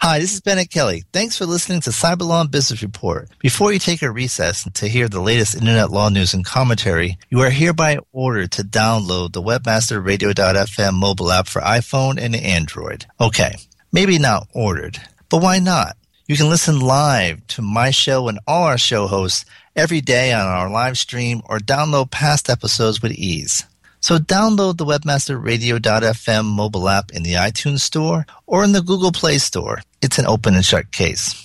Hi, this is Bennet Kelley. Thanks for listening to Cyberlaw Business Report. Before you take a recess to hear the latest internet law news and commentary, you are hereby ordered to download the webmasterradio.fm mobile app for iPhone and Android. Okay, maybe not ordered, but why not? You can listen live to my show and all our show hosts every day on our live stream or download past episodes with ease. So download the webmasterradio.fm mobile app in the iTunes Store or in the Google Play Store. It's an open and shut case.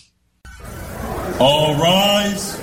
All rise.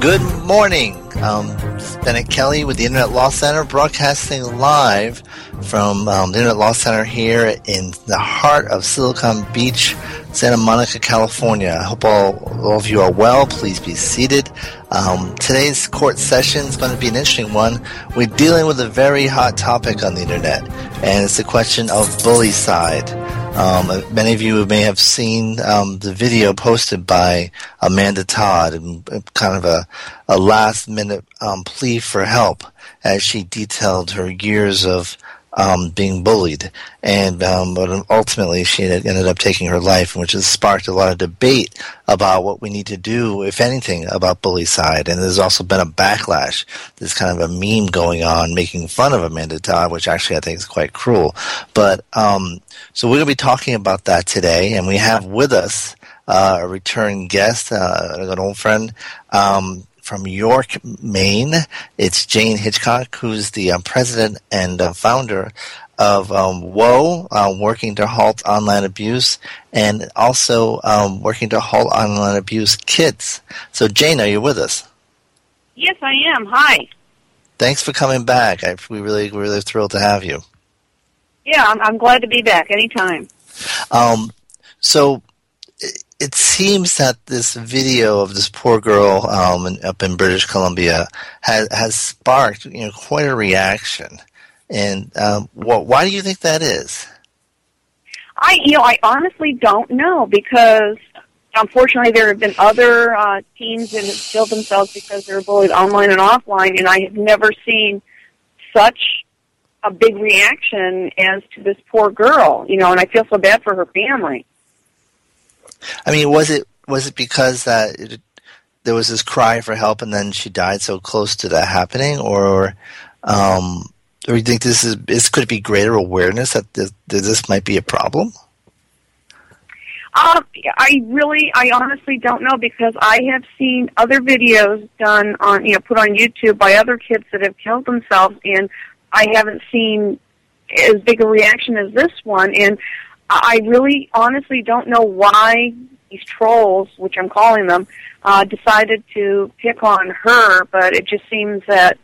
Good morning. Um, Bennet Kelley with the Internet Law Center, broadcasting live from um, the Internet Law Center here in the heart of Silicon Beach, Santa Monica, California. I hope all, all of you are well. Please be seated. Um, today's court session is going to be an interesting one. We're dealing with a very hot topic on the internet, and it's the question of bullycide. Um, many of you may have seen um, the video posted by Amanda Todd, and kind of a, a last minute um, plea for help as she detailed her years of um, being bullied, and um, but ultimately she ended up taking her life, which has sparked a lot of debate about what we need to do, if anything, about bullycide. And there's also been a backlash. There's kind of a meme going on making fun of Amanda Todd, which actually I think is quite cruel. But um, so we're going to be talking about that today, and we have with us uh, a return guest, uh, an old friend. Um, from York, Maine. It's Jayne Hitchcock, who's the um, president and uh, founder of um, WHOA, um, working to halt online abuse, and also um, working to halt online abuse kids. So, Jayne, are you with us? Yes, I am. Hi. Thanks for coming back. I, we really, really thrilled to have you. Yeah, I'm, I'm glad to be back anytime. Um, so, it seems that this video of this poor girl um, in, up in British Columbia has has sparked you know quite a reaction. And um, wh- why do you think that is? I you know I honestly don't know because unfortunately there have been other uh, teens that have killed themselves because they were bullied online and offline, and I have never seen such a big reaction as to this poor girl. You know, and I feel so bad for her family. I mean, was it was it because that it, there was this cry for help and then she died so close to that happening, or um, or you think this is this could be greater awareness that this, that this might be a problem? Um, I really, I honestly don't know because I have seen other videos done on, you know, put on YouTube by other kids that have killed themselves, and I haven't seen as big a reaction as this one. And I really honestly don't know why these trolls, which I'm calling them, uh, decided to pick on her, but it just seems that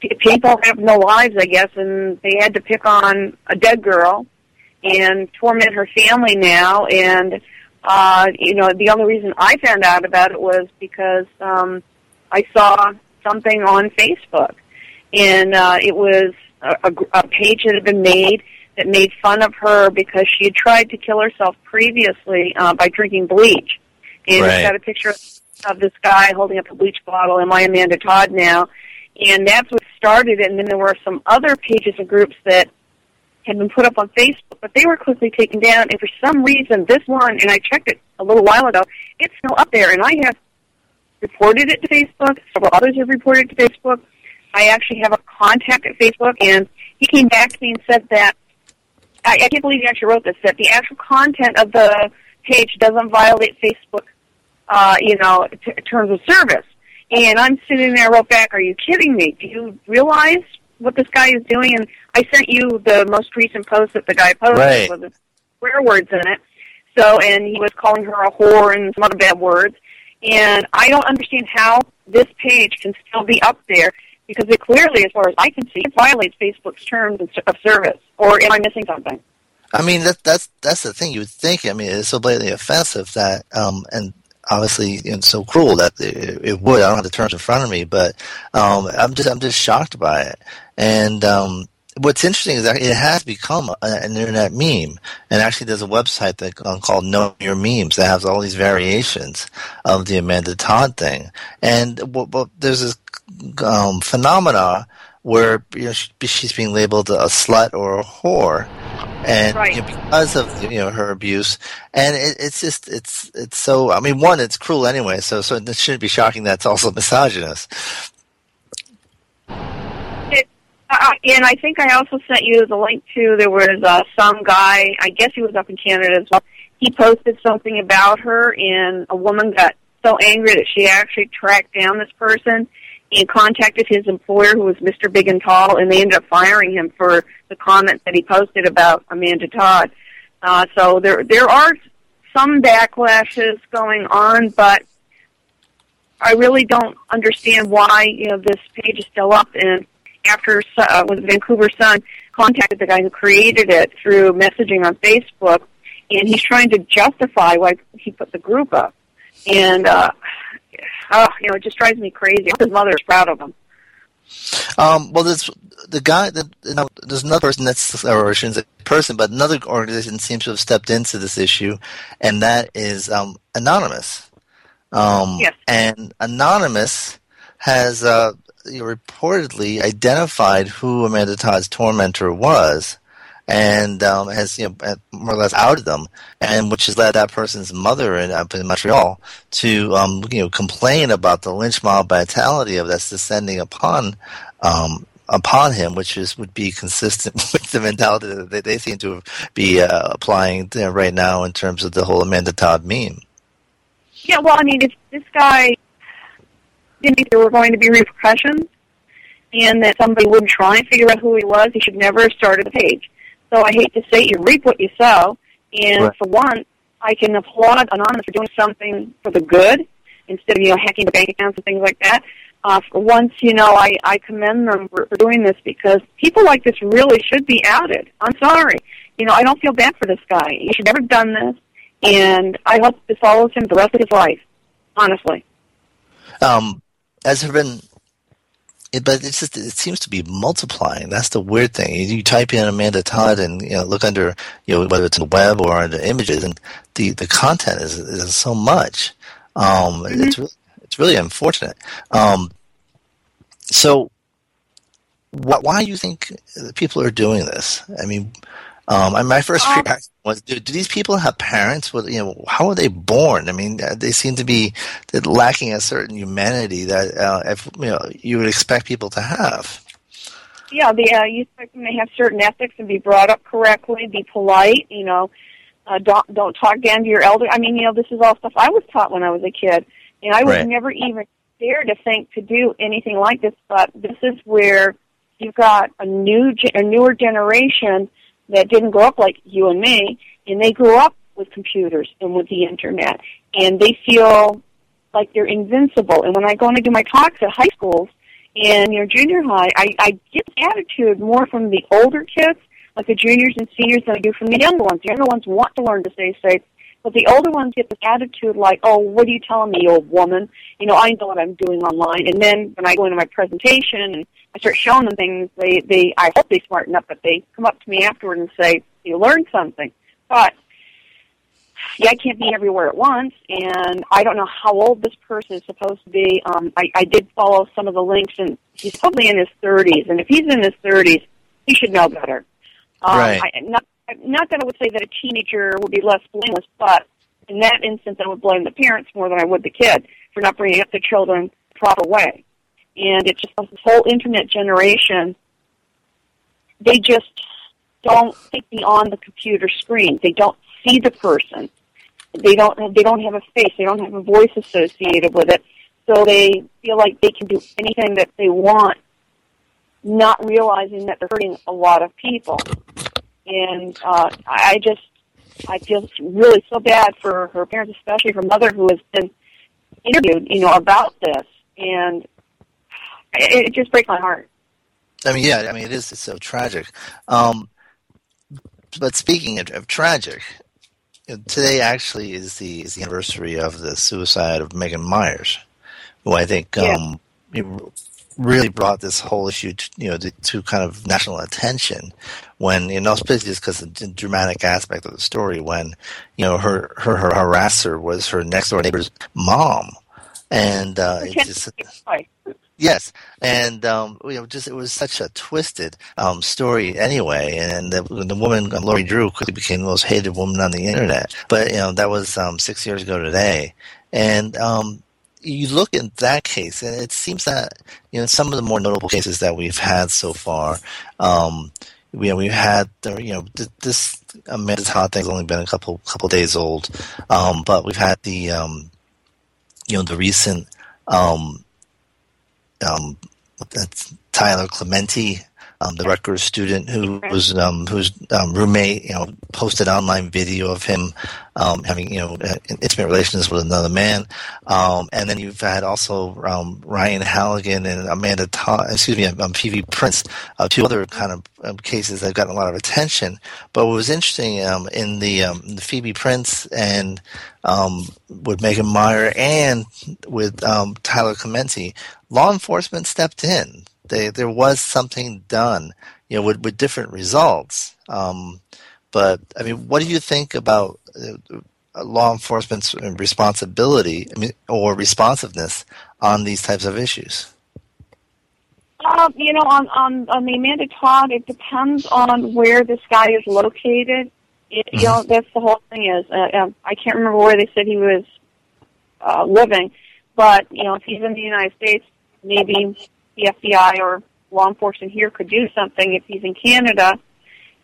people have no lives, I guess, and they had to pick on a dead girl and torment her family now. And, uh, you know, the only reason I found out about it was because um, I saw something on Facebook. And uh, it was a, a, a page that had been made that made fun of her because she had tried to kill herself previously uh, by drinking bleach. And Right. it's got a picture of this guy holding up a bleach bottle. Am I Amanda Todd now? And that's what started it. And then there were some other pages and groups that had been put up on Facebook, but they were quickly taken down. And for some reason, this one, and I checked it a little while ago, it's still up there. And I have reported it to Facebook. Several others have reported it to Facebook. I actually have a contact at Facebook, and he came back to me and said that I, I can't believe you actually wrote this. That the actual content of the page doesn't violate Facebook, uh, you know, t- terms of service. And I'm sitting there, wrote back, "Are you kidding me? Do you realize what this guy is doing?" And I sent you the most recent post that the guy posted Right. with the swear words in it. So, and he was calling her a whore and some other bad words. And I don't understand how this page can still be up there because it clearly, as far as I can see, it violates Facebook's terms of service. Or am I missing something? I mean, that, that's that's the thing. You would think. I mean, it's so blatantly offensive that, um, and obviously, know, so cruel that it, it would. I don't have the terms in front of me, but um, I'm just I'm just shocked by it. And um, what's interesting is that it has become an internet meme. And actually, there's a website that um, called Know Your Memes that has all these variations of the Amanda Todd thing. And well, well, there's this um, phenomena where you know she, she's being labeled a slut or a whore, and Right. you know, because of you know her abuse, and it, it's just it's it's so. I mean, one, it's cruel anyway, so so it shouldn't be shocking that it's also misogynist. It, uh, and I think I also sent you the link to there was uh, some guy. I guess he was up in Canada as well. He posted something about her, and a woman got so angry that she actually tracked down this person and contacted his employer, who was Mr. Big and Tall, and they ended up firing him for the comment that he posted about Amanda Todd. Uh, so there there are some backlashes going on, but I really don't understand why you know this page is still up. And after uh, was Vancouver Sun contacted the guy who created it through messaging on Facebook, and he's trying to justify why he put the group up. And uh, oh, you know, it just drives me crazy. His mother is proud of him. Um, well, there's the guy that you know, there's another person that's or I shouldn't say person, but another organization seems to have stepped into this issue, and that is um, Anonymous. Um, Yes. And Anonymous has uh, reportedly identified who Amanda Todd's tormentor was, and um, has you know uh, more or less outed them, and which has led that person's mother in, up in Montreal to um, you know complain about the lynch mob mentality of that's descending upon um, upon him, which is would be consistent with the mentality that they, they seem to be uh, applying right now in terms of the whole Amanda Todd meme. Yeah, well, I mean, if this guy didn't think there were going to be repercussions and that somebody wouldn't try and figure out who he was, he should never have started the page. So I hate to say you reap what you sow. And Right. for one, I can applaud Anonymous for doing something for the good instead of, you know, hacking the bank accounts and things like that. Uh, for once, you know, I, I commend them for, for doing this because people like this really should be outed. I'm sorry. You know, I don't feel bad for this guy. He should never have done this. And I hope this follows him the rest of his life. Honestly. Um, has there been? It, but it's just it seems to be multiplying. That's the weird thing. You, you type in Amanda Todd and you know look under you know whether it's the web or under images, and the, the content is, is so much. Um, It's really, it's really unfortunate. Um, so, wh- why do you think people are doing this? I mean, um, and my first reaction was, do, do these people have parents? With, you know, how were they born? I mean, uh, they seem to be lacking a certain humanity that, uh, if, you know, you would expect people to have. Yeah, the uh, you expect them to have certain ethics and be brought up correctly, be polite. You know, uh, don't don't talk down to your elder. I mean, you know, this is all stuff I was taught when I was a kid, and I was Right. never even dare to think to do anything like this. But this is where you've got a new a newer generation that didn't grow up like you and me, and they grew up with computers and with the internet, and they feel like they're invincible. And when I go and I do my talks at high schools and you know junior high, I, I get attitude more from the older kids, like the juniors and seniors, than I do from the younger ones. The younger ones want to learn to stay safe, but the older ones get this attitude like, "Oh, what are you telling me, you old woman? You know, I know what I'm doing online." And then when I go into my presentation and I start showing them things, they they I hope they smarten up, but they come up to me afterward and say, "You learned something." But yeah, I can't be everywhere at once, and I don't know how old this person is supposed to be. Um, I, I did follow some of the links, and he's probably in his 30s, and if he's in his 30s, he should know better. Um, Right. I, not, not that I would say that a teenager would be less blameless, but in that instance, I would blame the parents more than I would the kid for not bringing up the children the proper way. And it's just this whole internet generation, they just don't think beyond the computer screen. They don't see the person. They don't have, they don't have a face. They don't have a voice associated with it. So they feel like they can do anything that they want, not realizing that they're hurting a lot of people. And uh, I just I feel really so bad for her parents, especially her mother, who has been interviewed, you know, about this, and it, it just breaks my heart. I mean, yeah, I mean, it is it's so tragic. Um, but speaking of, of tragic, you know, today actually is the is the anniversary of the suicide of Megan Myers, who I think Yeah. um, really brought this whole issue, to, you know, to, to kind of national attention. When you know, especially just because the dramatic aspect of the story, when you know her her, her harasser was her next door neighbor's mom, and uh, it just Yes, and um, you know, just it was such a twisted um, story anyway. And the, the woman, Lori Drew, quickly became the most hated woman on the internet. But you know, that was um, six years ago today. And um, you look at that case, and it seems that you know some of the more notable cases that we've had so far. Um, you know, we've had you know th- this Amanda Todd thing's only been a couple couple days old, um, but we've had the um, you know the recent. Um, um, Tyler Clementi, um, the Rutgers student who was um, whose um, roommate, you know, posted online video of him um, having you know intimate relations with another man, um, and then you've had also um, Ryan Halligan and Amanda, Todd, excuse me, um, Phoebe Prince, uh, two other kind of um, cases that have gotten a lot of attention. But what was interesting in the the Phoebe Prince and with Megan Meier and with Tyler Clementi, law enforcement stepped in. They, there was something done, you know, with, with different results. Um, but I mean, what do you think about uh, law enforcement's responsibility I mean, or responsiveness on these types of issues? Um, you know, on, on on the Amanda Todd, it depends on where this guy is located. It, you know, that's the whole thing is. Uh, um, I can't remember where they said he was uh, living, but you know, if he's in the United States, maybe the FBI or law enforcement here could do something. If he's in Canada,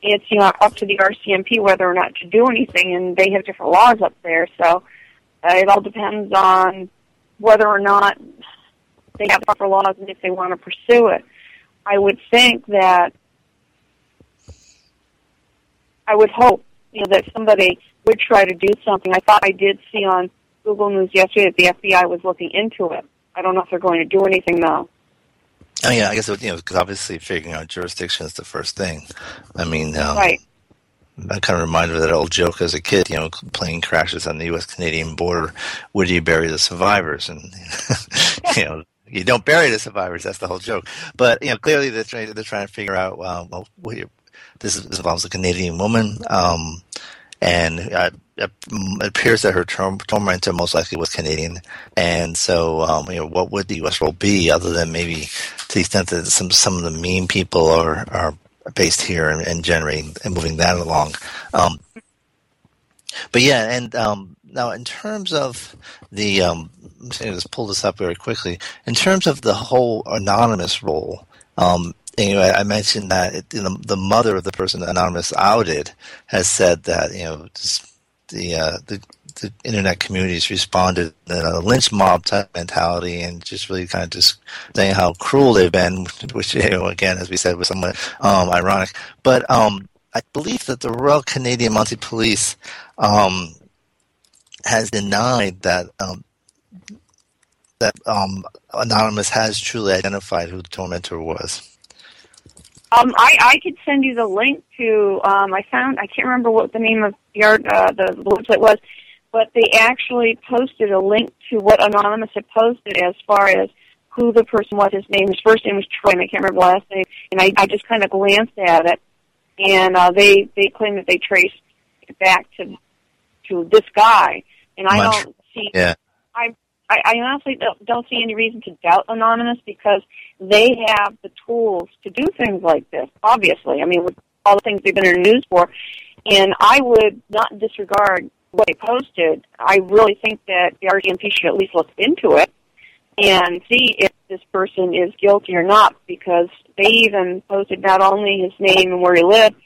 it's you know up to the RCMP whether or not to do anything, and they have different laws up there. So uh, it all depends on whether or not they have proper laws and if they want to pursue it. I would think that I would hope you know that somebody would try to do something. I thought I did see on Google News yesterday that the FBI was looking into it. I don't know if they're going to do anything though. I mean, I guess you know, because obviously figuring out jurisdiction is the first thing. I mean, um, Right. I kind of reminded me of that old joke as a kid, you know, plane crashes on the U.S. Canadian border. Where do you bury the survivors? And, you know, you don't bury the survivors. That's the whole joke. But, you know, clearly they're trying, they're trying to figure out, uh, well, what you- this, is, this involves a Canadian woman. Um, and uh, it appears that her tormentor most likely was Canadian. And so, um, you know, what would the U.S. role be other than maybe to the extent that some, some of the mean people are, are based here and, and generating and moving that along. Um, but yeah, and um, now in terms of the, um, I'm just pull this up very quickly. In terms of the whole anonymous role, um, anyway, I mentioned that it, you know, the mother of the person anonymous outed has said that you know just the uh, the the internet communities responded in a lynch mob type mentality and just really kind of just saying how cruel they've been, which you know again, as we said, was somewhat um, ironic. But um, I believe that the Royal Canadian Mounted Police um, has denied that um, that um, Anonymous has truly identified who the tormentor was. Um, I, I could send you the link to. Um, I found I can't remember what the name of the art uh, the, the website was, but they actually posted a link to what Anonymous had posted as far as who the person was. His name, his first name was Troy, and I can't remember the last name. And I, I just kind of glanced at it, and uh, they they claim that they traced it back to to this guy, and I Much- don't see. Yeah. I I, I honestly don't, don't see any reason to doubt Anonymous because they have the tools to do things like this. Obviously, I mean, with all the things they've been in the news for, and I would not disregard what they posted. I really think that the RCMP should at least look into it and see if this person is guilty or not because they even posted not only his name and where he lived,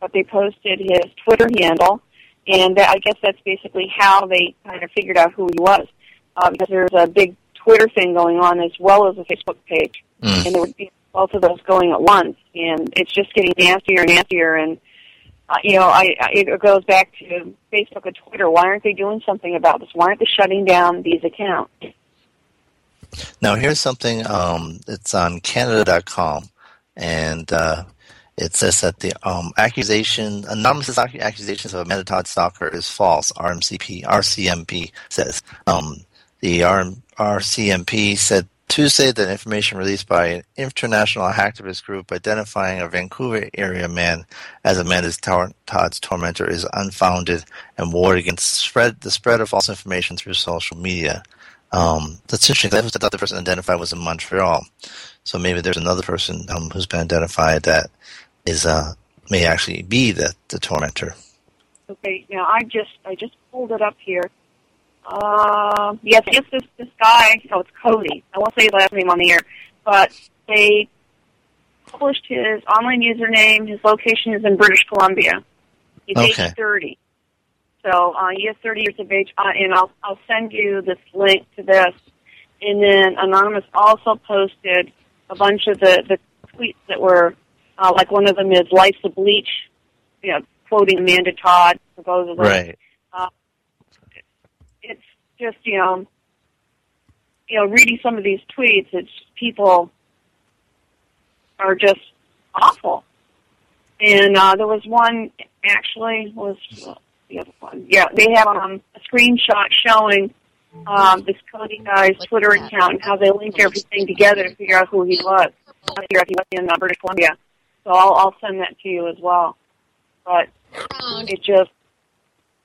but they posted his Twitter handle, and I guess that's basically how they kind of figured out who he was. Uh, because there's a big Twitter thing going on as well as a Facebook page, Mm. and there would be both of those going at once, and it's just getting nastier and nastier. And uh, you know, I, I it goes back to Facebook and Twitter. Why aren't they doing something about this? Why aren't they shutting down these accounts? Now, here's something. Um, it's on Canada.com, and uh, it says that the um, accusation, anonymous accusations of Amanda Todd Stalker is false. RMCP, RCMP says. Um, the RM, RCMP said Tuesday that information released by an international hacktivist group identifying a Vancouver area man as Amanda Todd's tormentor is unfounded and warned against spread the spread of false information through social media. Um, that's interesting. I thought the person identified was in Montreal, so maybe there's another person um, who's been identified that is uh, may actually be the the tormentor. Okay, now I just I just pulled it up here. Uh, yes, it's this this guy. Oh, it's Cody. I won't say his last name on the air, but they published his online username. His location is in British Columbia. He's Okay. age 30. So uh, he is 30 years of age, uh, and I'll I'll send you this link to this. And then Anonymous also posted a bunch of the the tweets that were uh, like one of them is "Life's a bleach," you know, quoting Amanda Todd supposedly. Right. It's just you know, you know, reading some of these tweets, it's people are just awful. And uh, there was one actually was the other one. Yeah, they have um, a screenshot showing um, this Cody guy's Twitter account and how they linked everything together to figure out who he was. Figure out he was in uh, British Columbia. So I'll, I'll send that to you as well. But it just,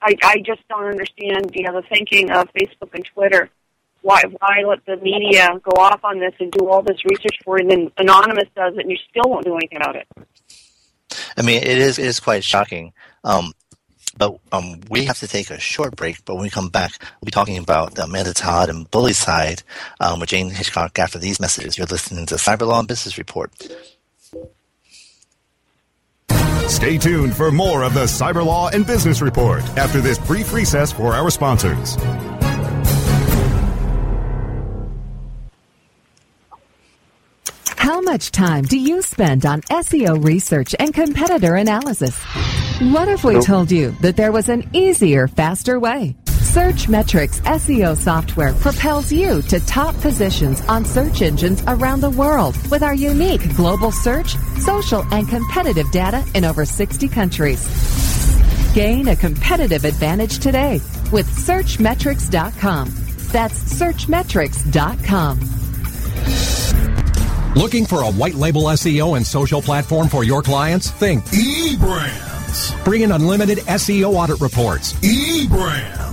I, I just don't understand, you know, the thinking of Facebook and Twitter. Why, why let the media go off on this and do all this research for it, and then Anonymous does it, and you still won't do anything about it? I mean, it is it is quite shocking. Um, but um, we have to take a short break. But when we come back, we'll be talking about Amanda Todd and Bullycide um, with Jayne Hitchcock after these messages. You're listening to Cyber Law and Business Report. Stay tuned for more of the Cyber Law and Business Report after this brief recess for our sponsors. How much time do you spend on SEO research and competitor analysis? What if we told you that there was an easier, faster way? Searchmetrics SEO software propels you to top positions on search engines around the world with our unique global search, social, and competitive data in over 60 countries. Gain a competitive advantage today with Searchmetrics.com. That's Searchmetrics.com. Looking for a white label SEO and social platform for your clients? Think eBrands. bring in unlimited SEO audit reports, eBrands.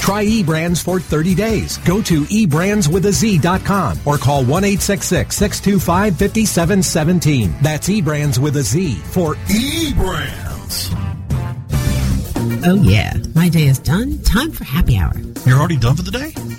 Try eBrands for 30 days. Go to eBrandsWithAZ.com or call 1-866-625-5717. That's eBrands with a Z for eBrands. Oh, yeah. My day is done. Time for happy hour. You're already done for the day?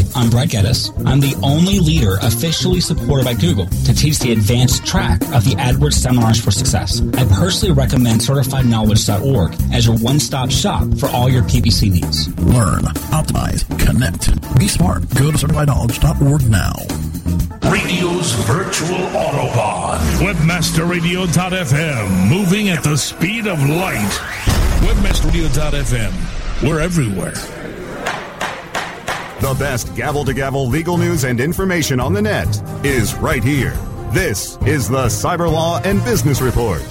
Hi, I'm Brad Geddes. I'm the only leader officially supported by Google to teach the advanced track of the AdWords Seminars for Success. I personally recommend CertifiedKnowledge.org as your one-stop shop for all your PPC needs. Learn, optimize, connect. Be smart. Go to certifiedknowledge.org now. Radio's virtual Autobahn. Webmasterradio.fm, moving at the speed of light. Webmasterradio.fm, we're everywhere. The best gavel to gavel legal news and information on the net is right here. This is the Cyber Law and Business Report,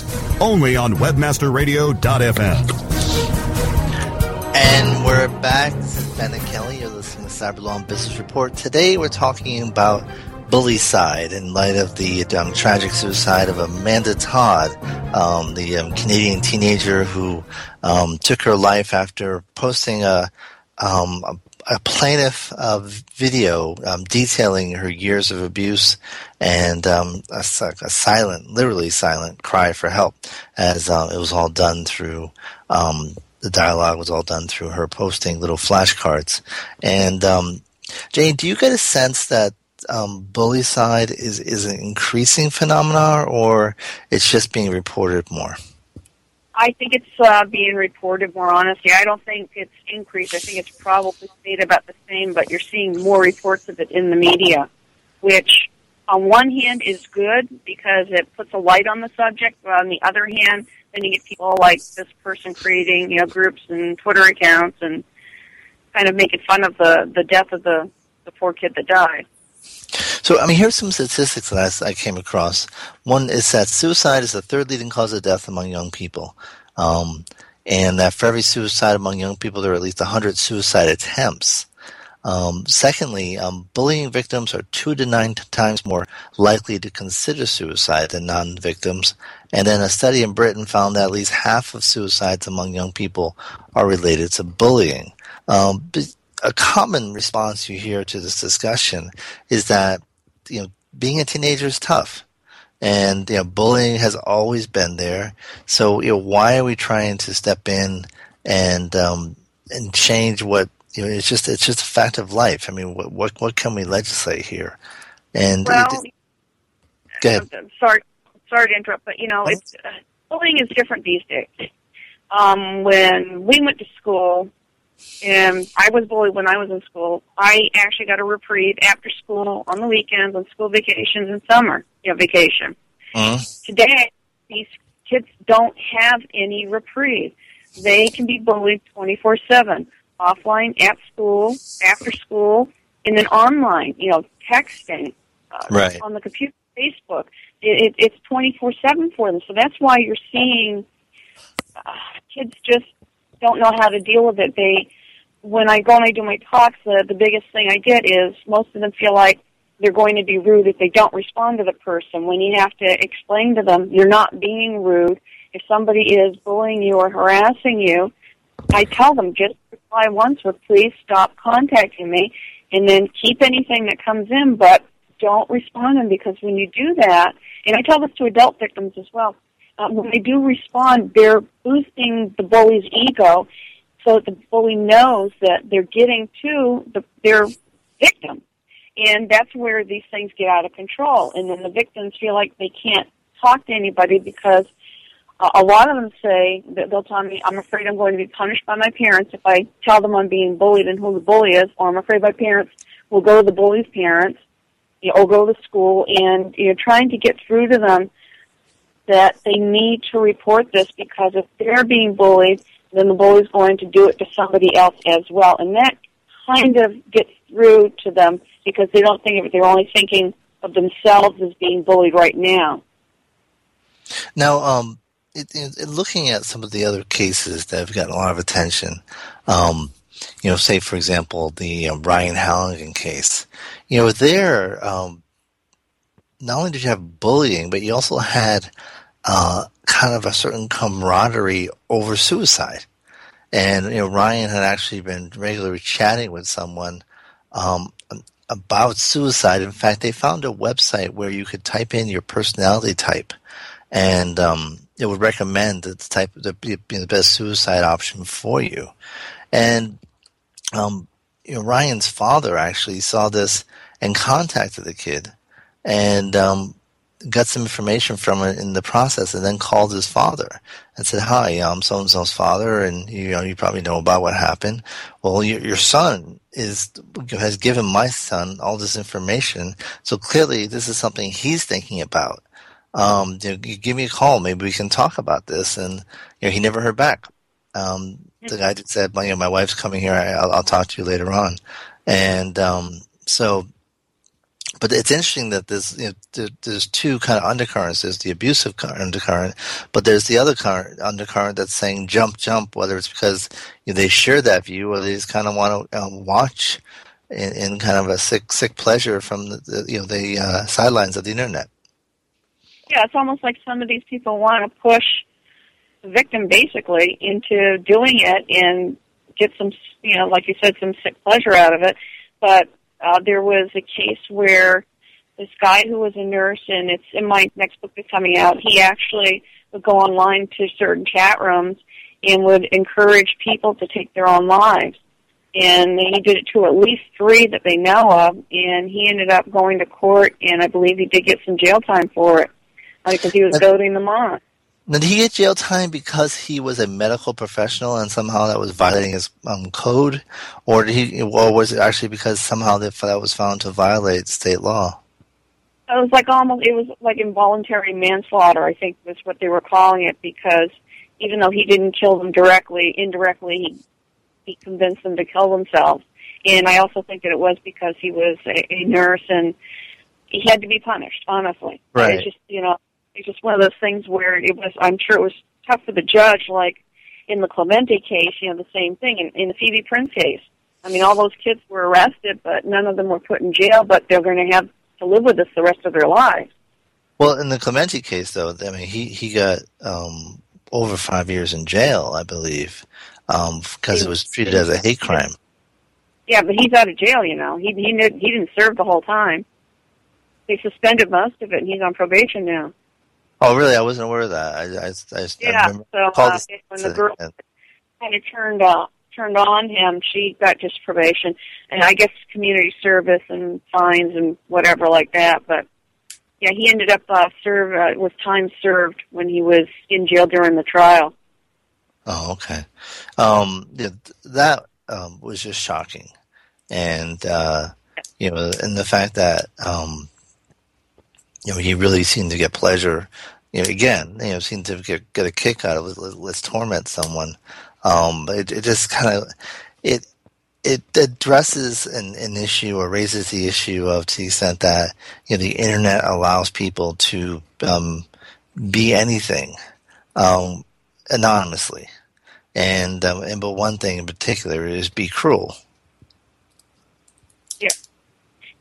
only on webmasterradio.fm. And we're back. This is Bennet Kelley. You're listening to Cyber Law and Business Report. Today we're talking about Bullycide in light of the um, tragic suicide of Amanda Todd, um, the um, Canadian teenager who um, took her life after posting a, um, a a plaintiff uh, video um, detailing her years of abuse and um, a, a, silent, literally silent cry for help, as uh, it was all done through um, the dialogue was all done through her posting little flashcards. And um, Jayne, do you get a sense that um, bullycide is is an increasing phenomenon, or it's just being reported more? I think it's uh, being reported more honestly. I don't think it's increased. I think it's probably stayed about the same, but you're seeing more reports of it in the media, which on one hand is good because it puts a light on the subject, but on the other hand, then you get people like this person creating, you know, groups and Twitter accounts and kind of making fun of the, the death of the, the poor kid that died. So, I mean, here's some statistics that I, I, came across. One is that suicide is the third leading cause of death among young people. Um, and that for every suicide among young people, there are at least 100 suicide attempts. Um, secondly, um, bullying victims are two to nine times more likely to consider suicide than non-victims. And then a study in Britain found that at least half of suicides among young people are related to bullying. Um, a common response you hear to this discussion is that you know being a teenager is tough, and you know bullying has always been there. So you know why are we trying to step in and um, and change what you know? It's just it's just a fact of life. I mean, what what, what can we legislate here? And well, it, go ahead. Sorry, sorry to interrupt, but you know, it's uh, bullying is different these days. Um, when we went to school, and I was bullied when I was in school. I actually got a reprieve after school, on the weekends, on school vacations, and summer you know, vacation. Uh-huh. Today, these kids don't have any reprieve. They can be bullied 24-7, offline, at school, after school, and then online, you know, texting, uh, right. on the computer, Facebook. It, it, it's 24-7 for them. So that's why you're seeing uh, kids just don't know how to deal with it. They, when I go and I do my talks, the, the biggest thing I get is most of them feel like they're going to be rude if they don't respond to the person. When you have to explain to them, you're not being rude. If somebody is bullying you or harassing you, I tell them just reply once with please stop contacting me and then keep anything that comes in, but don't respond to them because when you do that, and I tell this to adult victims as well, uh, when they do respond, they're boosting the bully's ego so that the bully knows that they're getting to the, their victim. And that's where these things get out of control. And then the victims feel like they can't talk to anybody because uh, a lot of them say that they'll tell me, I'm afraid I'm going to be punished by my parents if I tell them I'm being bullied and who the bully is, or I'm afraid my parents will go to the bully's parents, you know, or go to school and, you know, trying to get through to them that they need to report this because if they're being bullied, then the bully's going to do it to somebody else as well. And that kind of gets through to them because they don't think of it. They're only thinking of themselves as being bullied right now. Now, um, it, it, looking at some of the other cases that have gotten a lot of attention, um, you know, say for example the um, Ryan Halligan case, you know, there um, not only did you have bullying, but you also had uh, kind of a certain camaraderie over suicide. And you know, Ryan had actually been regularly chatting with someone um, about suicide. In fact, they found a website where you could type in your personality type, and um, it would recommend the type the, the best suicide option for you. And um, you know, Ryan's father actually saw this and contacted the kid, and um, got some information from it in the process, and then called his father and said, "Hi, I'm so and so's father, and you know you probably know about what happened. Well, your, your son is has given my son all this information, so clearly this is something he's thinking about. Um, you, know, give me a call, maybe we can talk about this." And you know, he never heard back. Um, the guy just said, "You know, my wife's coming here. I, will I'll talk to you later on." And um, so but it's interesting that there's you know, there's two kind of undercurrents. There's the abusive undercurrent, but there's the other current, undercurrent that's saying jump, jump. Whether it's because you know, they share that view, or they just kind of want to um, watch in, in, kind of a sick sick pleasure from the, the you know the uh, sidelines of the internet. Yeah, it's almost like some of these people want to push the victim basically into doing it and get some, you know, like you said, some sick pleasure out of it. But uh, there was a case where this guy who was a nurse, and it's in my next book that's coming out, he actually would go online to certain chat rooms and would encourage people to take their own lives. And he did it to at least three that they know of, and he ended up going to court, and I believe he did get some jail time for it because he was goading them on. Did he get jail time because he was a medical professional and somehow that was violating his um, code, or did he, or was it actually because somehow that that was found to violate state law? It was like almost, it was like involuntary manslaughter. I think was what they were calling it because even though he didn't kill them directly, indirectly he he convinced them to kill themselves. And I also think that it was because he was a, a nurse and he had to be punished. Honestly, right? It's just you know it's just one of those things where it was. I'm sure it was tough for the judge, like in the Clementi case. You know, the same thing in, in the Phoebe Prince case. I mean, all those kids were arrested, but none of them were put in jail. But they're going to have to live with this the rest of their lives. Well, in the Clementi case, though, I mean, he he got um, over five years in jail, I believe, because um, it was treated as a hate crime. Yeah, but he's out of jail. You know, he he didn't, he didn't serve the whole time. They suspended most of it, and he's on probation now. Oh, really? I wasn't aware of that. I, I, I, yeah. I so uh, when the girl kind of turned uh, turned on him, she got just probation, and I guess community service and fines and whatever like that. But yeah, he ended up uh, serve uh, with time served when he was in jail during the trial. Oh, okay. Um, yeah, that um, was just shocking, and uh, you know, and the fact that um, you know, he really seemed to get pleasure. You know, again, you know, seemed to get, get a kick out of it. Let's torment someone. Um, but it, it just kind of it it addresses an, an issue or raises the issue of to the extent that you know the internet allows people to um, be anything um, anonymously, and um, and but one thing in particular is be cruel.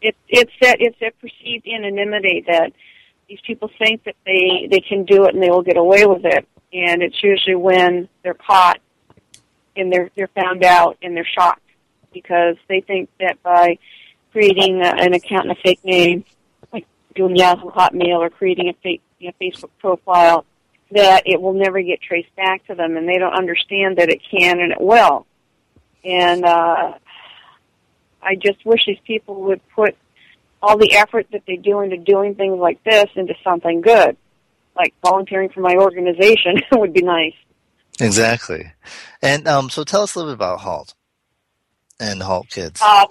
It, it's that it's that perceived anonymity that these people think that they they can do it and they will get away with it, and it's usually when they're caught and they're they're found out and they're shocked because they think that by creating a, an account in a fake name, like doing Yahoo Hotmail or creating a fake you know, Facebook profile, that it will never get traced back to them, and they don't understand that it can and it will. And uh, I just wish these people would put all the effort that they do into doing things like this into something good. Like volunteering for my organization would be nice. Exactly. And um, so tell us a little bit about HALT and HALT Kids. Uh,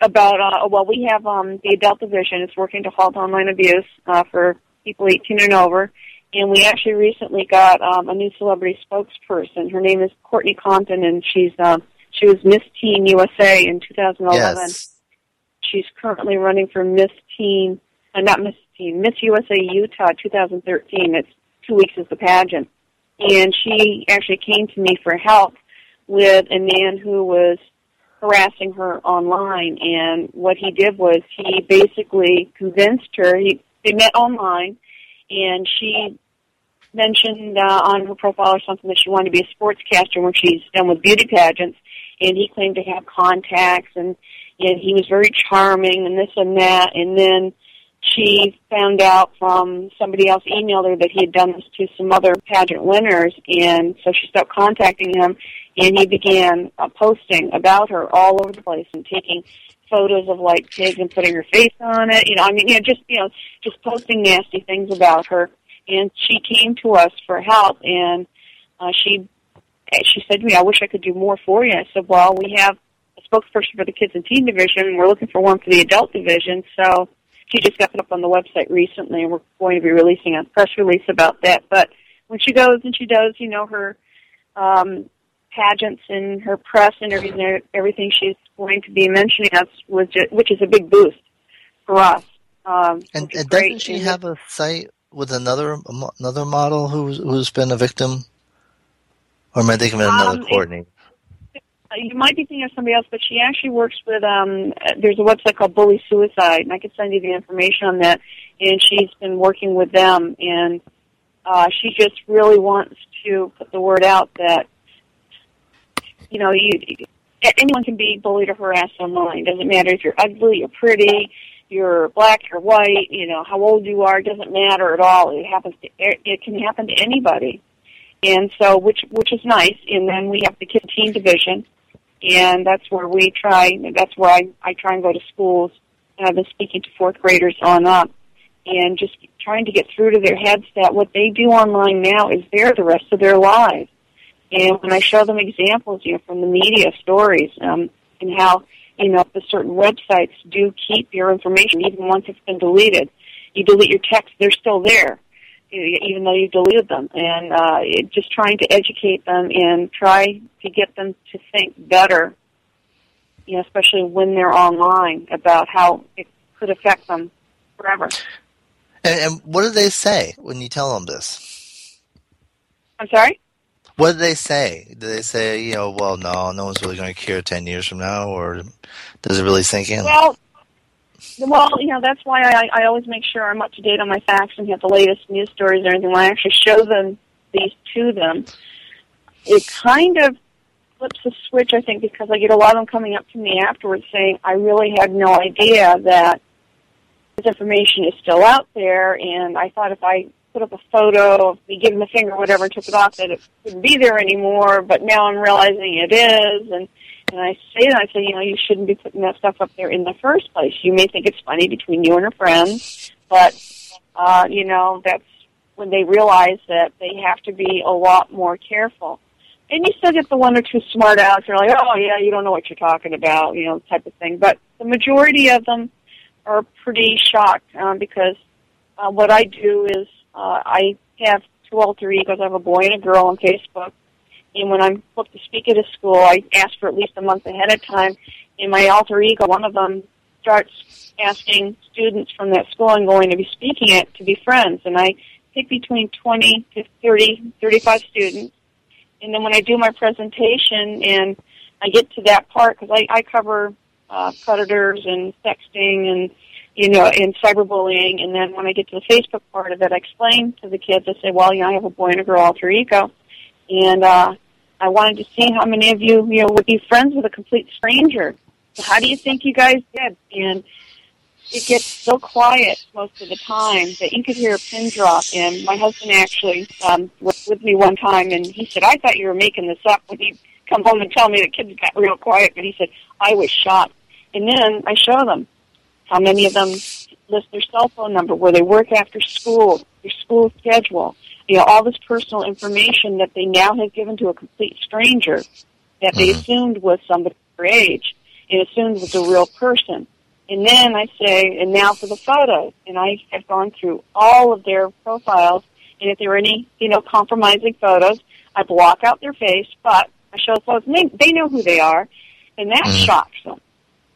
about, uh, well, we have um, the adult division. It's working to halt online abuse uh, for people 18 and over. And we actually recently got um, a new celebrity spokesperson. Her name is Courtney Compton, and she's uh, she was Miss Teen USA in 2011. Yes. She's currently running for Miss Teen, uh, not Miss Teen, Miss USA Utah 2013. It's two weeks as the pageant. And she actually came to me for help with a man who was harassing her online. And what he did was he basically convinced her, he, they met online, and she mentioned uh, on her profile or something that she wanted to be a sportscaster when she's done with beauty pageants and he claimed to have contacts and and he was very charming and this and that and then she found out from somebody else emailed her that he had done this to some other pageant winners and so she stopped contacting him and he began uh, posting about her all over the place and taking photos of like pigs and putting her face on it. You know, I mean, you know, just you know, just posting nasty things about her. And she came to us for help, and uh, she she said to me, "I wish I could do more for you." I said, "Well, we have a spokesperson for the kids and teen division, and we're looking for one for the adult division." So she just got it up on the website recently, and we're going to be releasing a press release about that. But when she goes and she does, you know, her um, pageants and her press interviews and everything, she's going to be mentioning us, which is, which is a big boost for us. Um, and, and doesn't she have a site with another another model who's who's been a victim? Or am I thinking of another um, Courtney? you might be thinking of somebody else, but she actually works with. um There's a website called Bully Suicide, and I could send you the information on that. And she's been working with them, and uh, she just really wants to put the word out that you know you anyone can be bullied or harassed online. Doesn't matter if you're ugly, you're pretty, you're black, you're white. You know how old you are doesn't matter at all. It happens to it can happen to anybody and so which which is nice. And then we have the kid teen division, and that's where we try. That's where I I try and go to schools, and I've been speaking to fourth graders on up, and just trying to get through to their heads that what they do online now is there the rest of their lives. And when I show them examples, you know, from the media stories, um, and how you know the certain websites do keep your information even once it's been deleted. You delete your text, they're still there even though you deleted them, and uh, it, just trying to educate them and try to get them to think better, you know, especially when they're online about how it could affect them forever. And, and what do they say when you tell them this? I'm sorry. What do they say? Do they say, you know, well, no, no one's really going to care ten years from now, or does it really sink in? Well, well, you know, that's why I, I always make sure I'm up to date on my facts and have the latest news stories and anything. When I actually show them these to them, it kind of flips the switch, I think, because I get a lot of them coming up to me afterwards saying, I really had no idea that this information is still out there, and I thought if I put up a photo of me giving the finger or whatever and took it off that it wouldn't be there anymore, but now I'm realizing it is, and and I say that, I say, you know, you shouldn't be putting that stuff up there in the first place. You may think it's funny between you and her friends, but, uh, you know, that's when they realize that they have to be a lot more careful. And you still get the one or two smart alecks who are like, oh, yeah, you don't know what you're talking about, you know, type of thing. But the majority of them are pretty shocked um, because uh, what I do is uh, I have two alter egos. I have a boy and a girl on Facebook and when I'm booked to speak at a school, I ask for at least a month ahead of time. And my alter ego, one of them, starts asking students from that school I'm going to be speaking at to be friends. And I pick between 20 to 30, 35 students. And then when I do my presentation and I get to that part, because I, I cover uh, predators and sexting and you know, and cyberbullying. And then when I get to the Facebook part of it, I explain to the kids. I say, well, you know, I have a boy and a girl alter ego and uh, I wanted to see how many of you, you know, would be friends with a complete stranger. So how do you think you guys did? And it gets so quiet most of the time that you could hear a pin drop. And my husband actually um, was with me one time, and he said, "I thought you were making this up." When he come home and tell me the kids got real quiet, but he said I was shocked. And then I show them how many of them list their cell phone number, where they work after school, their school schedule, you know, all this personal information that they now have given to a complete stranger that they mm-hmm. assumed was somebody their age and assumed was a real person. And then I say, and now for the photos. And I have gone through all of their profiles, and if there are any, you know, compromising photos, I block out their face, but I show the photos, and they, they know who they are, and that mm-hmm. shocks them.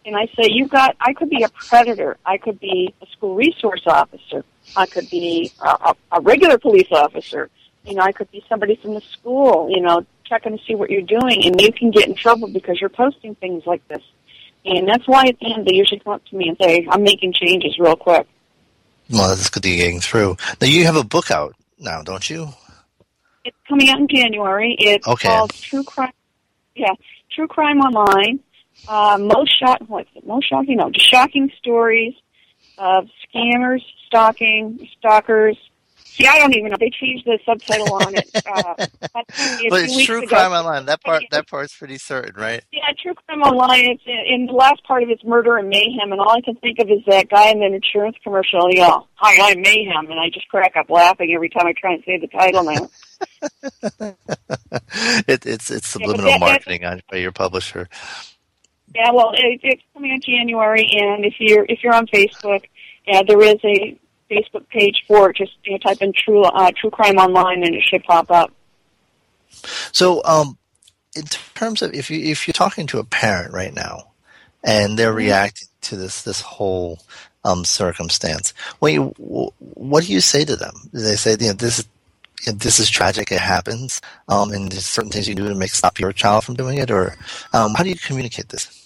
And I say, you've got, I could be a predator. I could be a school resource officer. I could be a, a regular police officer. You know, I could be somebody from the school, you know, checking to see what you're doing, and you can get in trouble because you're posting things like this. And that's why at the end they usually come up to me and say, I'm making changes real quick. Well, that's good that you're getting through. Now, you have a book out now, don't you? It's coming out in January. It's okay. called True Crime. Yeah, True Crime Online. Uh, most shock, what's it? Most shocking? No, just shocking stories of scammers, stalking, stalkers, See, I don't even know. They changed the subtitle on it. Uh, but it's True Crime Online. That part, that part's pretty certain, right? Yeah, True Crime Online. It's in the last part of it's murder and mayhem, and all I can think of is that guy in the insurance commercial. You know, hi, I'm Mayhem, and I just crack up laughing every time I try and say the title now. it, it's it's subliminal yeah, that, marketing on by your publisher. Yeah, well, it, it's coming in January, and if you're if you're on Facebook, yeah, there is a Facebook page for it. Just you know, type in true uh, true crime online, and it should pop up. So, um, in terms of if you if you're talking to a parent right now, and they're mm-hmm. reacting to this this whole um, circumstance, what you what do you say to them? Do they say, you know, this this is tragic. It happens, um, and there's certain things you do to make stop your child from doing it, or um, how do you communicate this?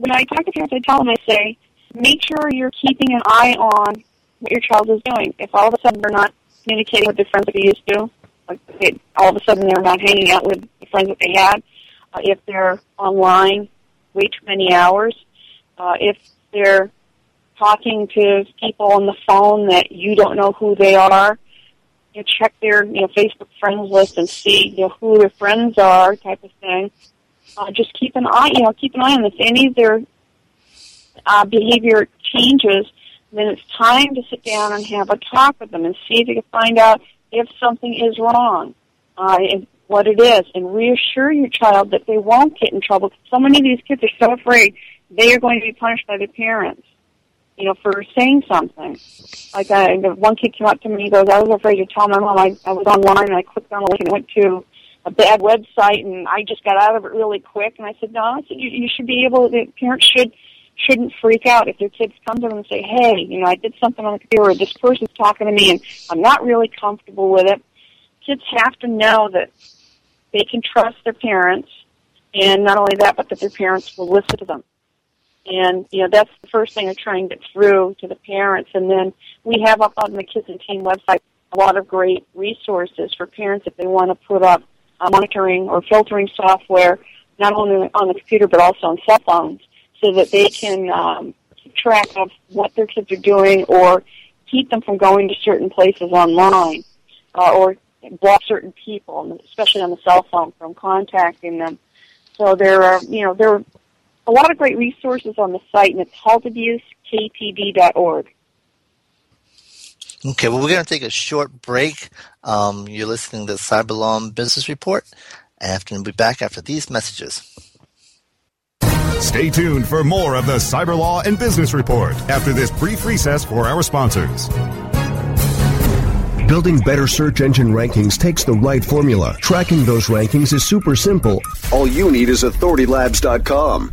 When I talk to parents, I tell them, I say, make sure you're keeping an eye on what your child is doing. If all of a sudden they're not communicating with their friends that they used to, like they, all of a sudden they're not hanging out with the friends that they had, uh, if they're online way too many hours, uh, if they're talking to people on the phone that you don't know who they are, you know, check their you know Facebook friends list and see you know who their friends are, type of thing. Uh, just keep an eye, you know, keep an eye on this. Any of their uh, behavior changes, then it's time to sit down and have a talk with them and see if you can find out if something is wrong, uh, and what it is, and reassure your child that they won't get in trouble. So many of these kids are so afraid they are going to be punished by their parents, you know, for saying something. Like I, the one kid came up to me, he goes, "I was afraid to tell my mom I, I was online, and I clicked on a link and went to." A bad website and I just got out of it really quick and I said, No, I said you, you should be able the parents should shouldn't freak out if their kids come to them and say, "Hey, you know, I did something on the computer. Or this person's talking to me, and I'm not really comfortable with it." Kids have to know that they can trust their parents, and not only that, but that their parents will listen to them. And you know, that's the first thing I try and get through to the parents. And then we have up on the Kids and Teen website a lot of great resources for parents if they want to put up uh, monitoring or filtering software, not only on the computer but also on cell phones so that they can um, keep track of what their kids are doing or keep them from going to certain places online uh, or block certain people, especially on the cell phone, from contacting them. So there are, you know, there are a lot of great resources on the site, and it's haltabusektd.org. Okay, well, we're going to take a short break. Um, you're listening to the Cyberlaw Business Report, and we'll be back after these messages. Stay tuned for more of the Cyber Law and Business Report after this brief recess for our sponsors. Building better search engine rankings takes the right formula. Tracking those rankings is super simple. All you need is authoritylabs.com.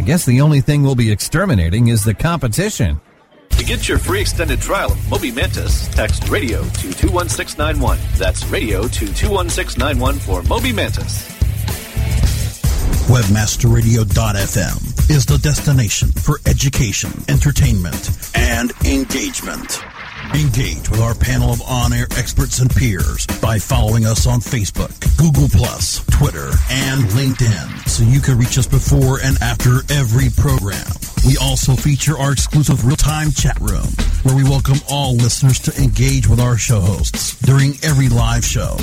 I guess the only thing we'll be exterminating is the competition. To get your free extended trial of Moby Mantis, text radio to 21691. That's radio to 21691 for Moby Mantis. Webmasterradio.fm is the destination for education, entertainment, and engagement. Engage with our panel of on-air experts and peers by following us on Facebook, Google Twitter, and LinkedIn so you can reach us before and after every program. We also feature our exclusive real-time chat room where we welcome all listeners to engage with our show hosts during every live show.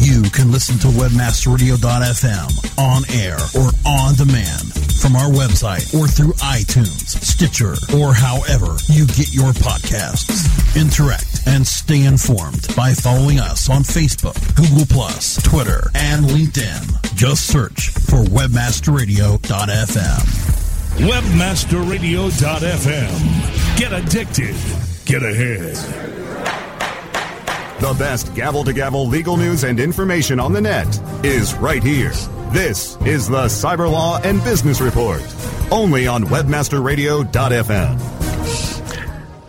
You can listen to webmasterradio.fm on air or on demand from our website or through iTunes, Stitcher, or however you get your podcasts. Interact and stay informed by following us on Facebook, Google Plus, Twitter, and LinkedIn. Just search for webmasterradio.fm. Webmasterradio.fm. Get addicted. Get ahead. The best gavel to gavel legal news and information on the net is right here. This is the Cyber Law and Business Report, only on webmasterradio.fm.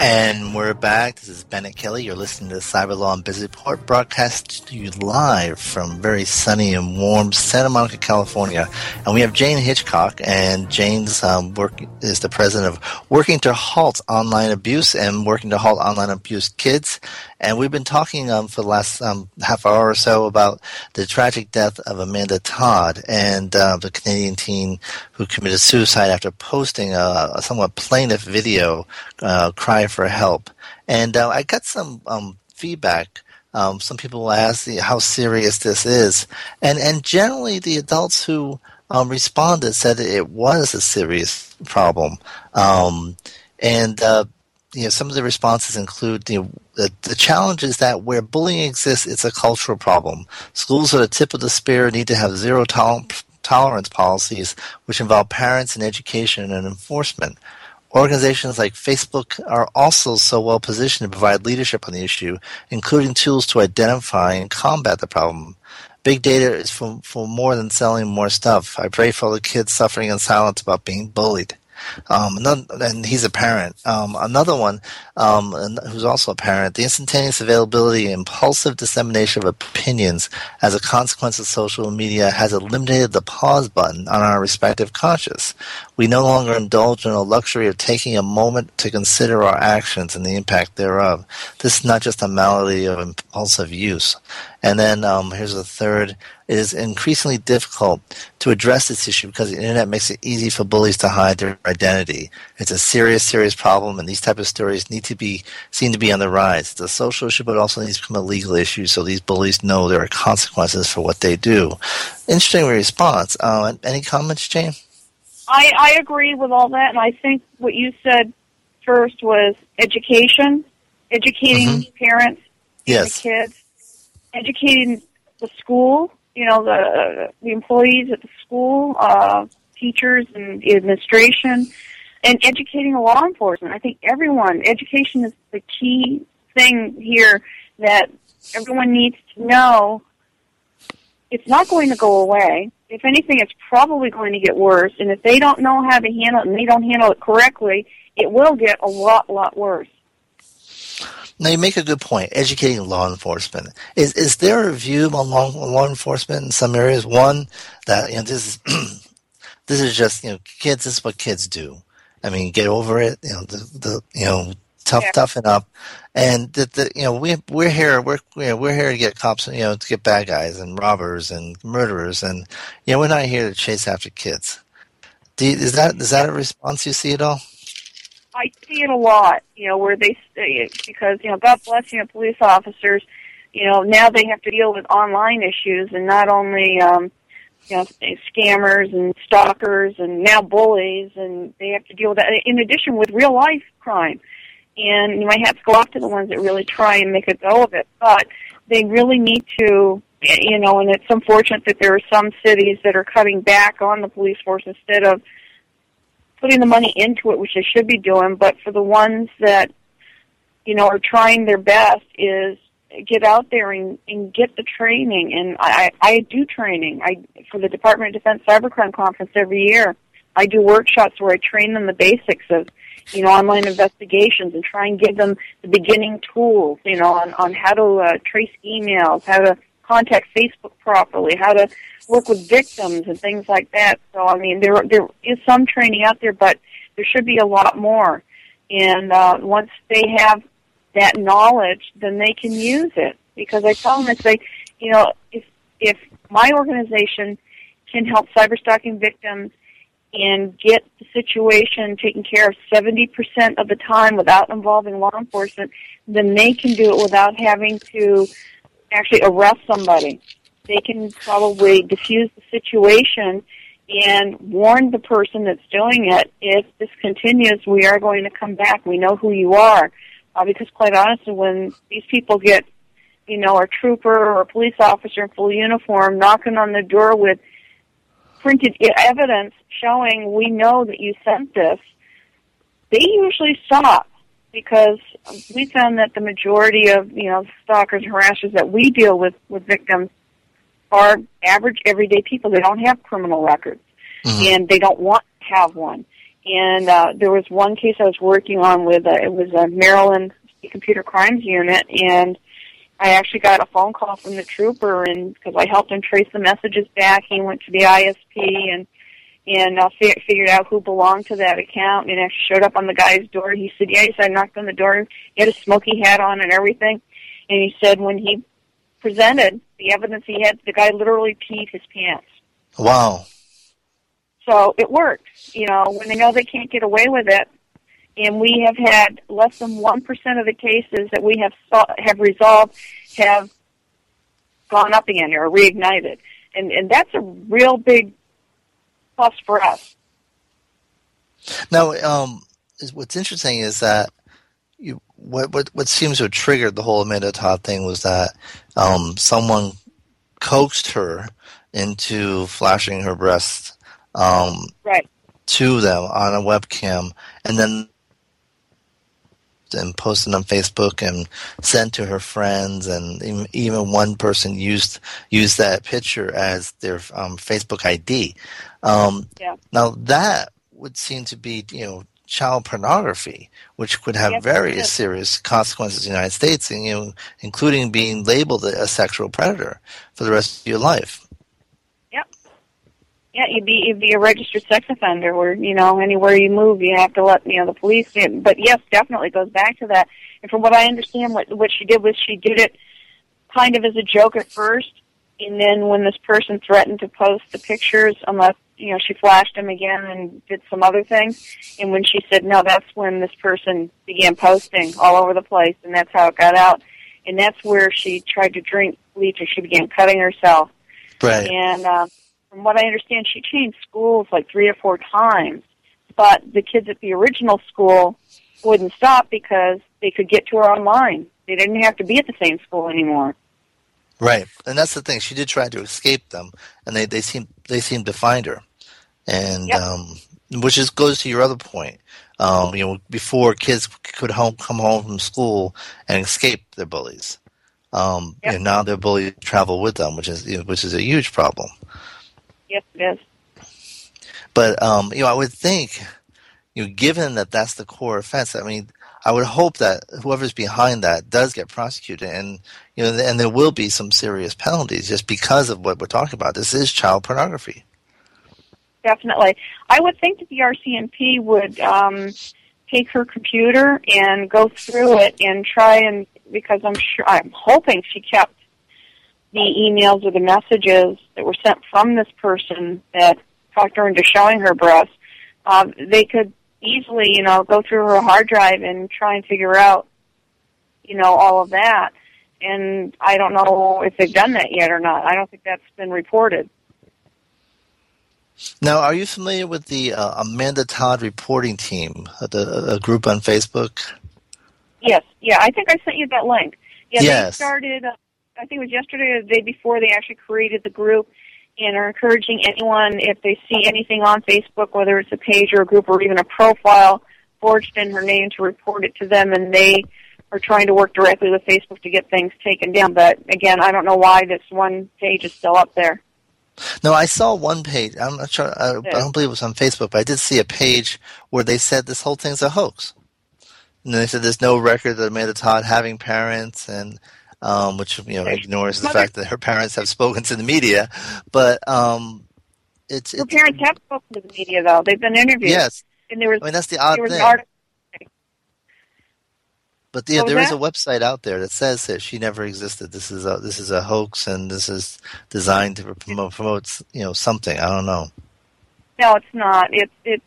And we're back. This is Bennet Kelley. You're listening to the Cyber Law and Business Report broadcast to you live from very sunny and warm Santa Monica, California. And we have Jayne Hitchcock, and Jayne's um, work is the president of Working to Halt Online Abuse and Working to Halt Online Abuse Kids. And we've been talking um, for the last um, half hour or so about the tragic death of Amanda Todd and uh, the Canadian teen who committed suicide after posting a, a somewhat plaintive video, uh, cry for help. And uh, I got some um, feedback. Um, some people ask how serious this is, and and generally the adults who um, responded said it was a serious problem. Um, and uh, you know, some of the responses include you know, the, the challenge is that where bullying exists, it's a cultural problem. Schools at the tip of the spear need to have zero tol- tolerance policies, which involve parents and education and enforcement. Organizations like Facebook are also so well positioned to provide leadership on the issue, including tools to identify and combat the problem. Big data is for, for more than selling more stuff. I pray for all the kids suffering in silence about being bullied. Um, and he's a parent. Um, another one, um, who's also a parent, the instantaneous availability impulsive dissemination of opinions as a consequence of social media has eliminated the pause button on our respective conscience. We no longer indulge in the luxury of taking a moment to consider our actions and the impact thereof. This is not just a malady of impulsive use. And then um, here's a third. It is increasingly difficult to address this issue because the internet makes it easy for bullies to hide their identity. It's a serious, serious problem, and these type of stories need to be seen to be on the rise. It's a social issue, but also needs to become a legal issue, so these bullies know there are consequences for what they do. Interesting response. Uh, any comments, Jayne? I, I agree with all that, and I think what you said first was education, educating mm-hmm. parents, yes. the kids educating the school, you know, the the employees at the school, uh, teachers and the administration, and educating the law enforcement. I think everyone, education is the key thing here that everyone needs to know. It's not going to go away. If anything, it's probably going to get worse. And if they don't know how to handle it and they don't handle it correctly, it will get a lot, lot worse. Now you make a good point. Educating law enforcement is is there a view on law, law enforcement in some areas? One that you know this is this is just you know kids. This is what kids do. I mean, get over it. You know the the you know tough yeah. toughen up, and that the you know we we're here we're you know, we're here to get cops you know to get bad guys and robbers and murderers and you know we're not here to chase after kids. You, is that is that a response you see at all? I see it a lot, you know, where they because you know, God bless you know, police officers, you know, now they have to deal with online issues and not only um, you know scammers and stalkers and now bullies, and they have to deal with that in addition with real life crime. And have to go off to the ones that really try and make a go of it, but they really need to you know, and it's unfortunate that there are some cities that are cutting back on the police force instead of putting the money into it, which they should be doing. But for the ones that you know are trying their best, is get out there and, and get the training. And I, I do training. I for the Department of Defense Cybercrime Conference every year. I do workshops where I train them the basics of you know online investigations and try and give them the beginning tools. You know on on how to uh, trace emails, how to contact Facebook properly, how to work with victims and things like that. So I mean, there there is some training out there, but there should be a lot more. And uh, once they have that knowledge, then they can use it. Because I tell them, I say, you know, if if my organization can help cyberstalking victims and get the situation taken care of 70% of the time without involving law enforcement, then they can do it without having to actually arrest somebody. They can probably diffuse the situation and warn the person that's doing it if this continues we are going to come back. We know who you are. Uh, because quite honestly, when these people get, you know, a trooper or a police officer in full uniform knocking on the door with printed evidence showing we know that you sent this, they usually stop because we found that the majority of you know stalkers and harassers that we deal with with victims are average everyday people. They don't have criminal records and they don't want to have one. And uh, there was one case I was working on with uh, it was a Maryland Computer Crimes Unit, and I actually got a phone call from the trooper, and because I helped him trace the messages back, he went to the ISP and and uh, fi- figured out who belonged to that account, and actually showed up on the guy's door. He said, "Yeah," he said, I knocked on the door. He had a smoky hat on and everything, and he said when he presented the evidence he had, the guy literally peed his pants. Wow. So it works. You know, when they know they can't get away with it, and we have had less than one percent of the cases that we have sol- have resolved have gone up again or reignited, and and that's a real big plus for us. Now, um, what's interesting is that you, what, what what seems to have triggered the whole Amanda Todd thing was that um, someone coaxed her into flashing her breasts um, right. to them on a webcam, and then and posted on Facebook and sent to her friends, and even- one person used used that picture as their um, Facebook ID. Um, Yeah. Now that would seem to be, you know, child pornography, which could have Yes, very serious consequences in the United States, and, you know, including being labeled a sexual predator for the rest of your life. Yeah, you'd be you'd be a registered sex offender. Where you know anywhere you move, you have to let you know the police. In. But yes, definitely goes back to that. And from what I understand, what what she did was she did it kind of as a joke at first, and then when this person threatened to post the pictures, unless you know she flashed him again and did some other things, and when she said no, that's when this person began posting all over the place, and that's how it got out. And that's where she tried to drink bleach, and she began cutting herself. Right. And uh, from what I understand, she changed schools like three or four times. But the kids at the original school wouldn't stop because they could get to her online. They didn't have to be at the same school anymore. Right, and that's the thing. She did try to escape them, and they they seem they seem to find her, and um, which is goes to your other point. Um, you know, before kids could home come home from school and escape their bullies, um, you know, now their bullies travel with them, which is you know, which is a huge problem. Yes, it is. But um, you know, I would think, you know, given that that's the core offense, I mean, I would hope that whoever's behind that does get prosecuted, and you know, and there will be some serious penalties just because of what we're talking about. This is child pornography. Definitely. I would think that the RCMP would um, take her computer and go through it and try and because I'm sure I'm hoping she kept the emails or the messages that were sent from this person that talked her into showing her breasts. Um, they could easily, you know, go through her hard drive and try and figure out, you know, all of that. And I don't know if they've done that yet or not. I don't think that's been reported. Now, are you familiar with the uh, Amanda Todd reporting team, uh, the a group on Facebook? Yes, yeah, I think I sent you that link. Yeah, Yes. they started. I think it was yesterday or the day before. They actually created the group and are encouraging anyone if they see anything on Facebook, whether it's a page or a group or even a profile forged in her name, to report it to them. And they are trying to work directly with Facebook to get things taken down. But again, I don't know why this one page is still up there. No, I saw one page. I'm not sure. I, I don't believe it was on Facebook, but I did see a page where they said this whole thing's a hoax. And they said there's no record of Amanda Todd having parents, and um, which you know ignores the Mother- fact that her parents have spoken to the media. But um, it's Her parents have spoken to the media, though. They've been interviewed. Yes. And there was. I mean, that's the odd thing. But was there is a website out there that says that she never existed. This is a this is a hoax, and this is designed to promote promote you know something. I don't know. No, it's not. It's it's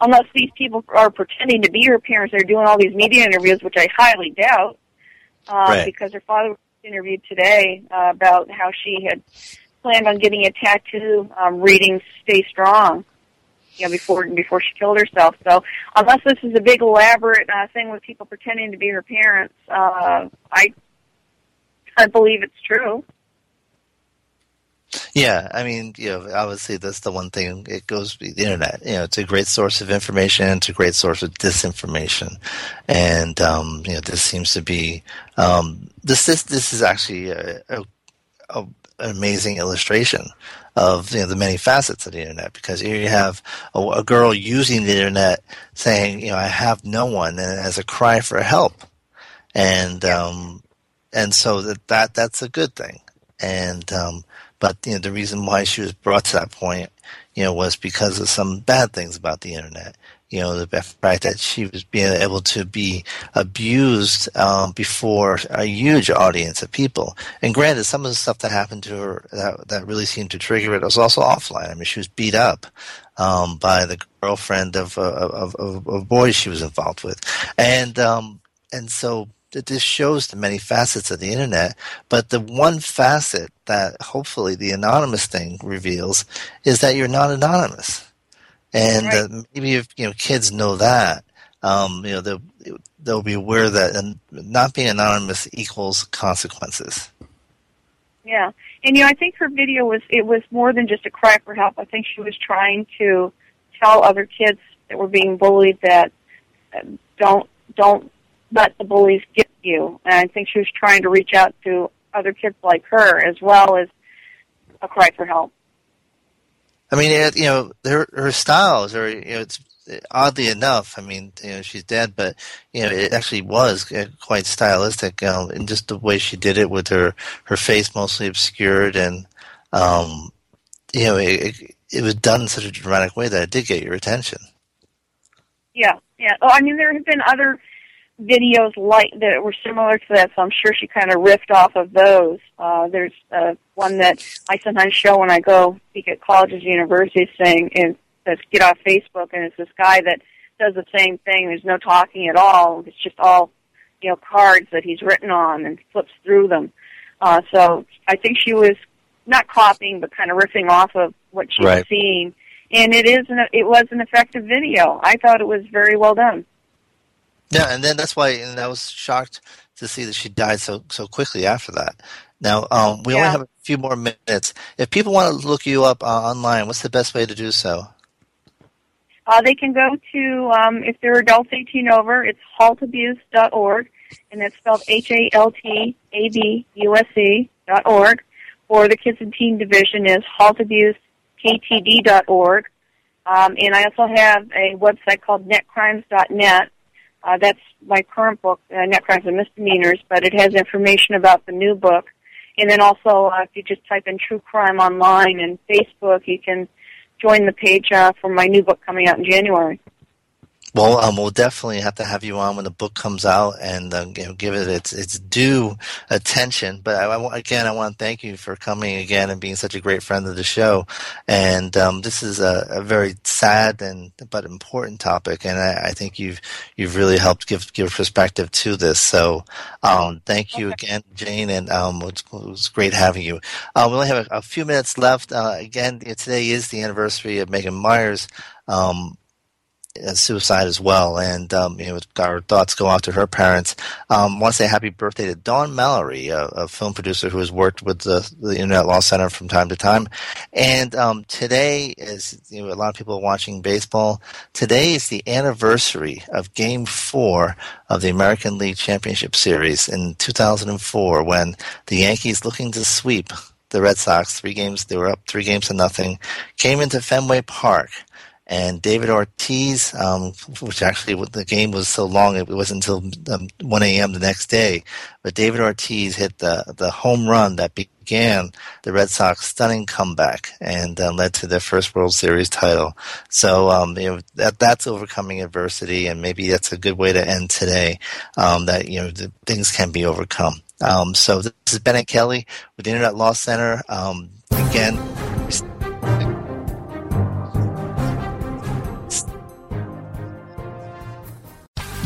unless these people are pretending to be her parents. They're doing all these media interviews, which I highly doubt, uh, Right. because her father was interviewed today uh, about how she had planned on getting a tattoo um, reading "Stay Strong." you know, before before she killed herself. So unless this is a big elaborate uh, thing with people pretending to be her parents, uh, I I believe it's true. Yeah, I mean, you know, obviously that's the one thing. It goes the internet. You know, it's a great source of information. It's a great source of disinformation, and um, you know, this seems to be um, this. This this is actually a, a, a, an amazing illustration of you know the many facets of the internet because here you have a, a girl using the internet saying, you know, I have no one, and as a cry for help, and um, and so that, that that's a good thing, and um, but you know, the reason why she was brought to that point, you know, was because of some bad things about the internet. You know, the fact that she was being able to be abused um, before a huge audience of people. And granted, some of the stuff that happened to her that, that really seemed to trigger it was also offline. I mean, she was beat up um, by the girlfriend of, uh, of, of, of boys she was involved with, and um, and so that this shows the many facets of the internet, but the one facet that hopefully the anonymous thing reveals is that you're not anonymous, and right. uh, maybe if you know kids know that, um, you know they'll they'll be aware that not being anonymous equals consequences. Yeah, and you know I think her video was it was more than just a cry for help. I think she was trying to tell other kids that were being bullied that uh, don't don't let the bullies get you. And I think she was trying to reach out to other kids like her as well as a cry for help. I mean, it, you know, her her styles are, you know, it's oddly enough. I mean, you know, she's dead, but you know, it actually was quite stylistic, um, in just the way she did it with her her face mostly obscured, and um, you know, it, it, it was done in such a dramatic way that it did get your attention. Yeah, yeah. Oh, I mean, there have been other videos like that were similar to that, so I'm sure she kind of riffed off of those. Uh, there's uh, one that I sometimes show when I go speak at colleges and universities, saying and get off Facebook, and it's this guy that does the same thing. There's no talking at all. It's just all you know cards that he's written on and flips through them. Uh, so I think she was not copying, but kind of riffing off of what she's right. seeing. And it is an, it was an effective video. I thought it was very well done. Yeah, and then that's why, and I was shocked to see that she died so so quickly after that. Now um, we yeah. only have a few more minutes. If people want to look you up uh, online, what's the best way to do so? Uh, they can go to um, if they're adults 18 over, it's haltabuse.org, and that's spelled H A L T A B U S E dot org. Or the Kids and Teen Division is haltabusektd.org. Um, and I also have a website called netcrimes.net uh, that's my current book, uh, Net Crimes and Misdemeanors, but it has information about the new book. And then also, uh, if you just type in true crime online and Facebook, you can join the page uh, for my new book coming out in January. Well, um, we'll definitely have to have you on when the book comes out and uh, you know, give it its its due attention. But I, I, again, I want to thank you for coming again and being such a great friend of the show. And um, this is a, a, very sad and but important topic, and I, I, think you've you've really helped give give perspective to this. So, um, thank you okay. again, Jayne, and um, it, was, great having you. Uh, we only have a, a few minutes left. Uh, again, today is the anniversary of Megan Meier's. Um, suicide as well. And um, you know, our thoughts go out to her parents. Um, want to say happy birthday to Dawn Mallory, a, a film producer who has worked with the, the, Internet Law Center from time to time. And um, today is you know, a lot of people are watching baseball. Today is the anniversary of Game Four of the American League Championship Series in 2004, when the Yankees, looking to sweep the Red Sox, three games they were up three games to nothing, came into Fenway Park and David Ortiz, um, which actually the game was so long it wasn't until um, 1 a.m. the next day. But David Ortiz hit the the home run that began the Red Sox stunning comeback and uh, led to their first World Series title. So um, you know that that's overcoming adversity, and maybe that's a good way to end today. Um, that you know things can be overcome. Um, so this is Bennet Kelley with the Internet Law Center. Um, again